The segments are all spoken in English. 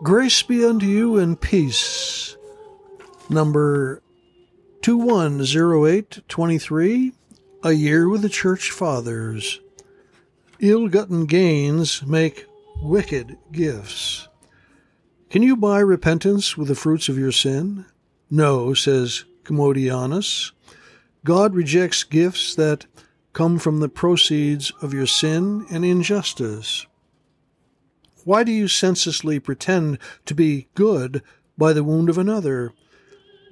Grace be unto you and peace. Number 210823, A Year with the Church Fathers. Ill gotten gains make wicked gifts. Can you buy repentance with the fruits of your sin? No, says Commodianus. God rejects gifts that come from the proceeds of your sin and injustice. Why do you senselessly pretend to be good by the wound of another?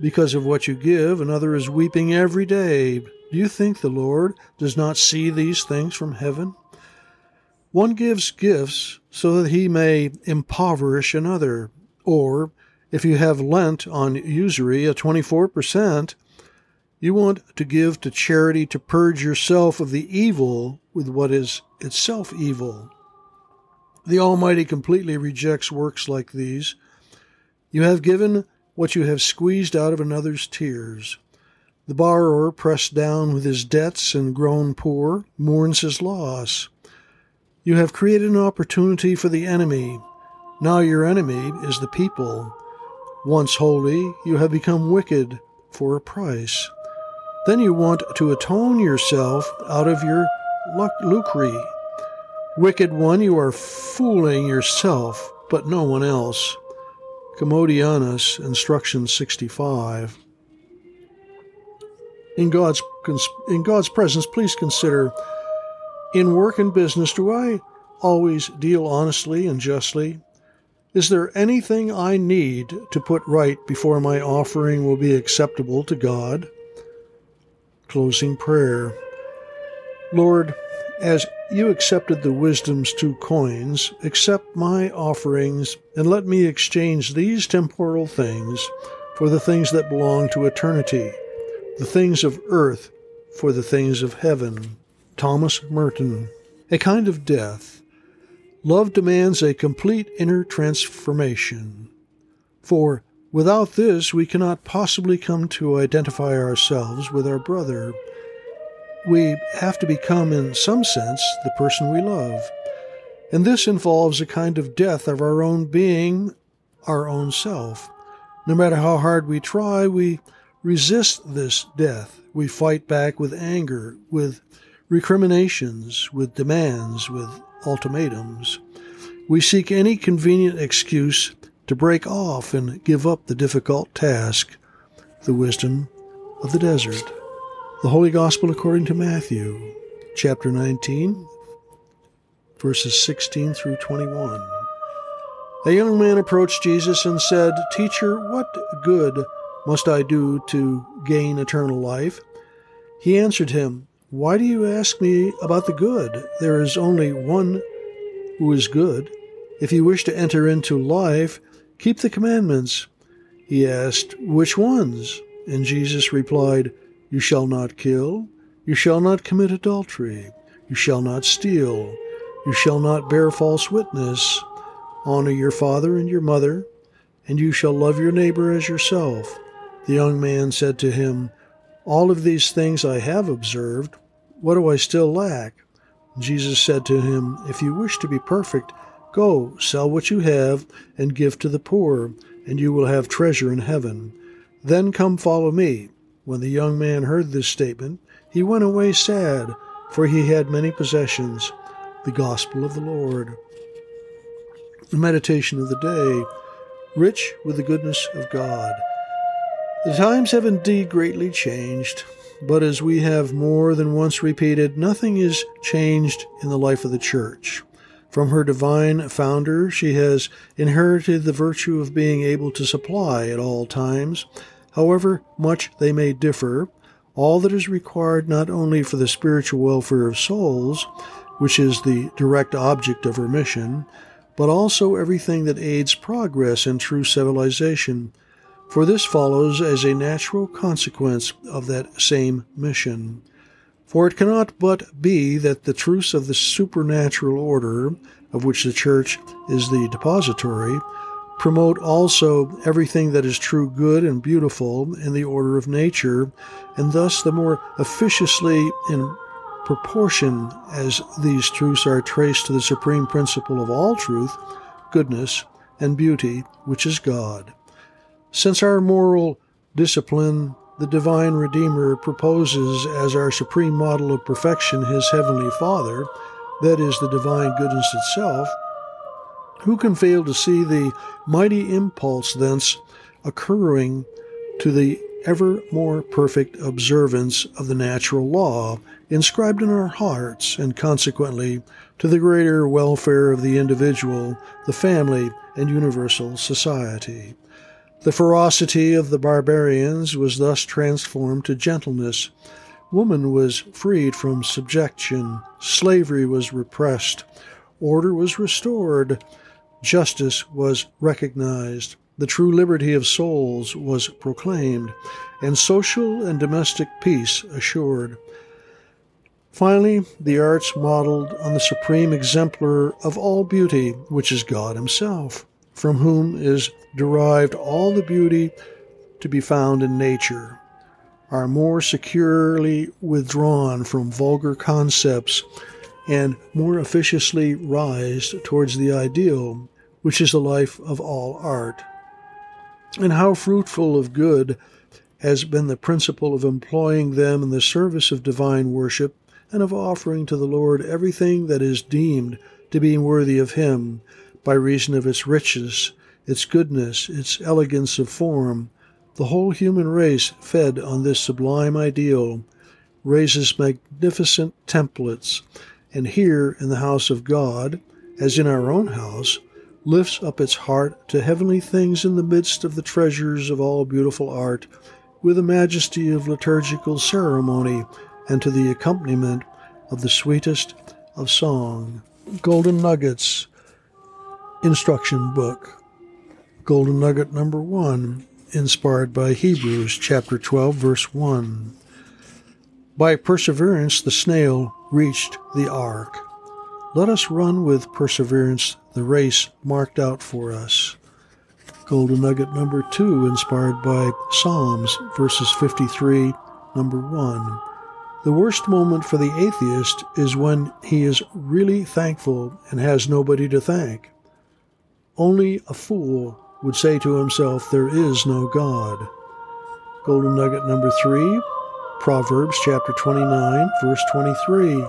Because of what you give, another is weeping every day. Do you think the Lord does not see these things from heaven? One gives gifts so that he may impoverish another. Or, if you have lent on usury a 24%, you want to give to charity to purge yourself of the evil with what is itself evil. The Almighty completely rejects works like these. You have given what you have squeezed out of another's tears. The borrower, pressed down with his debts and grown poor, mourns his loss. You have created an opportunity for the enemy. Now your enemy is the people. Once holy, you have become wicked for a price. Then you want to atone yourself out of your lucre. Wicked one, you are fooling yourself, but no one else. Commodianus, Instruction 65. In God's, in God's presence, please consider in work and business, do I always deal honestly and justly? Is there anything I need to put right before my offering will be acceptable to God? Closing prayer. Lord, as you accepted the wisdom's two coins, accept my offerings, and let me exchange these temporal things for the things that belong to eternity, the things of earth for the things of heaven. Thomas Merton. A kind of death. Love demands a complete inner transformation. For without this, we cannot possibly come to identify ourselves with our brother we have to become, in some sense, the person we love. And this involves a kind of death of our own being, our own self. No matter how hard we try, we resist this death. We fight back with anger, with recriminations, with demands, with ultimatums. We seek any convenient excuse to break off and give up the difficult task, the wisdom of the desert. The Holy Gospel according to Matthew, chapter 19, verses 16 through 21. A young man approached Jesus and said, Teacher, what good must I do to gain eternal life? He answered him, Why do you ask me about the good? There is only one who is good. If you wish to enter into life, keep the commandments. He asked, Which ones? And Jesus replied, you shall not kill. You shall not commit adultery. You shall not steal. You shall not bear false witness. Honor your father and your mother, and you shall love your neighbor as yourself. The young man said to him, All of these things I have observed. What do I still lack? Jesus said to him, If you wish to be perfect, go, sell what you have, and give to the poor, and you will have treasure in heaven. Then come follow me. When the young man heard this statement, he went away sad, for he had many possessions. The Gospel of the Lord. The meditation of the day rich with the goodness of God. The times have indeed greatly changed, but as we have more than once repeated, nothing is changed in the life of the Church. From her divine founder, she has inherited the virtue of being able to supply at all times However much they may differ, all that is required not only for the spiritual welfare of souls, which is the direct object of her mission, but also everything that aids progress in true civilization, for this follows as a natural consequence of that same mission. For it cannot but be that the truths of the supernatural order, of which the Church is the depository, promote also everything that is true, good, and beautiful in the order of nature, and thus the more officiously in proportion as these truths are traced to the supreme principle of all truth, goodness, and beauty, which is God. Since our moral discipline, the divine Redeemer proposes as our supreme model of perfection his heavenly Father, that is, the divine goodness itself, who can fail to see the mighty impulse thence occurring to the ever more perfect observance of the natural law inscribed in our hearts, and consequently to the greater welfare of the individual, the family, and universal society. The ferocity of the barbarians was thus transformed to gentleness. Woman was freed from subjection, slavery was repressed, order was restored, justice was recognized, the true liberty of souls was proclaimed, and social and domestic peace assured. Finally, the arts modeled on the supreme exemplar of all beauty, which is God Himself from whom is derived all the beauty to be found in nature, are more securely withdrawn from vulgar concepts and more officiously rise towards the ideal, which is the life of all art. And how fruitful of good has been the principle of employing them in the service of divine worship and of offering to the Lord everything that is deemed to be worthy of Him by reason of its riches, its goodness, its elegance of form. The whole human race, fed on this sublime ideal, raises magnificent templates, and here in the house of God, as in our own house, lifts up its heart to heavenly things in the midst of the treasures of all beautiful art, with the majesty of liturgical ceremony, and to the accompaniment of the sweetest of song. Golden nuggets instruction book. Golden nugget number one, inspired by Hebrews chapter 12, verse 1. By perseverance, the snail reached the ark. Let us run with perseverance the race marked out for us. Golden nugget number two, inspired by Psalms, verses 53, number 1. The worst moment for the atheist is when he is really thankful and has nobody to thank. Only a fool would say to himself, There is no God. Golden nugget number three, Proverbs chapter 29, verse 23.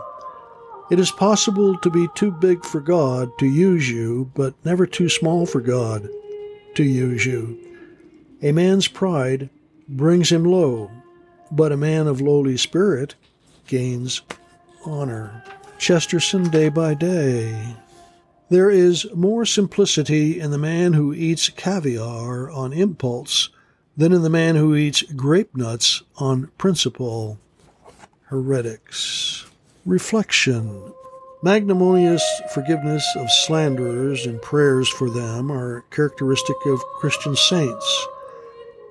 It is possible to be too big for God to use you, but never too small for God to use you. A man's pride brings him low, but a man of lowly spirit gains honor. Chesterton, day by day. There is more simplicity in the man who eats caviar on impulse than in the man who eats Grape-Nuts on principle. Heretics. Reflection. Magnanimous forgiveness of slanderers and prayers for them are characteristic of Christian saints.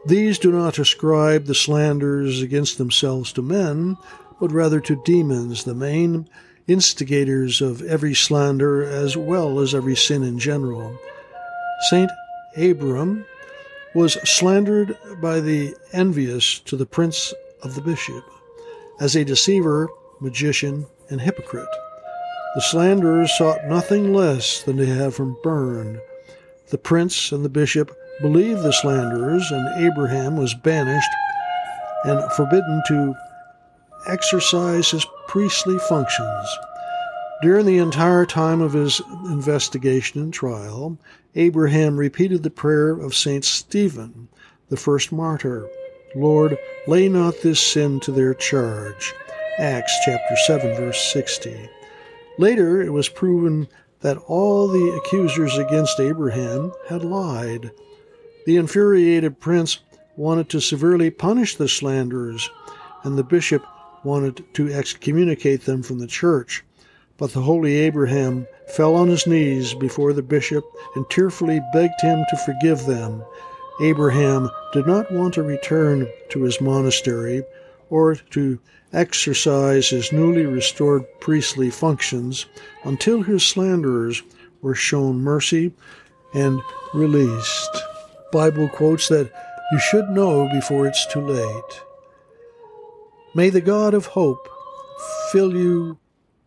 These do not ascribe the slanders against themselves to men, but rather to demons, the main instigators of every slander as well as every sin in general. Saint Abram was slandered by the envious to the prince of the bishop as a deceiver, magician, and hypocrite. The slanderers sought nothing less than to have him burned. The prince and the bishop believed the slanderers, and Abraham was banished and forbidden to exercise his priestly functions. During the entire time of his investigation and trial, Abraham repeated the prayer of St. Stephen, the first martyr Lord, lay not this sin to their charge. Acts chapter 7 verse 60. Later it was proven that all the accusers against Abraham had lied. The infuriated prince wanted to severely punish the slanderers, and the bishop wanted to excommunicate them from the church. But the holy Abraham fell on his knees before the bishop and tearfully begged him to forgive them. Abraham did not want to return to his monastery or to exercise his newly restored priestly functions until his slanderers were shown mercy and released. Bible quotes that you should know before it's too late. May the God of hope fill you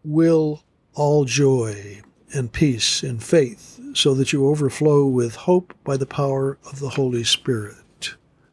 will all joy and peace in faith, so that you overflow with hope by the power of the Holy Spirit.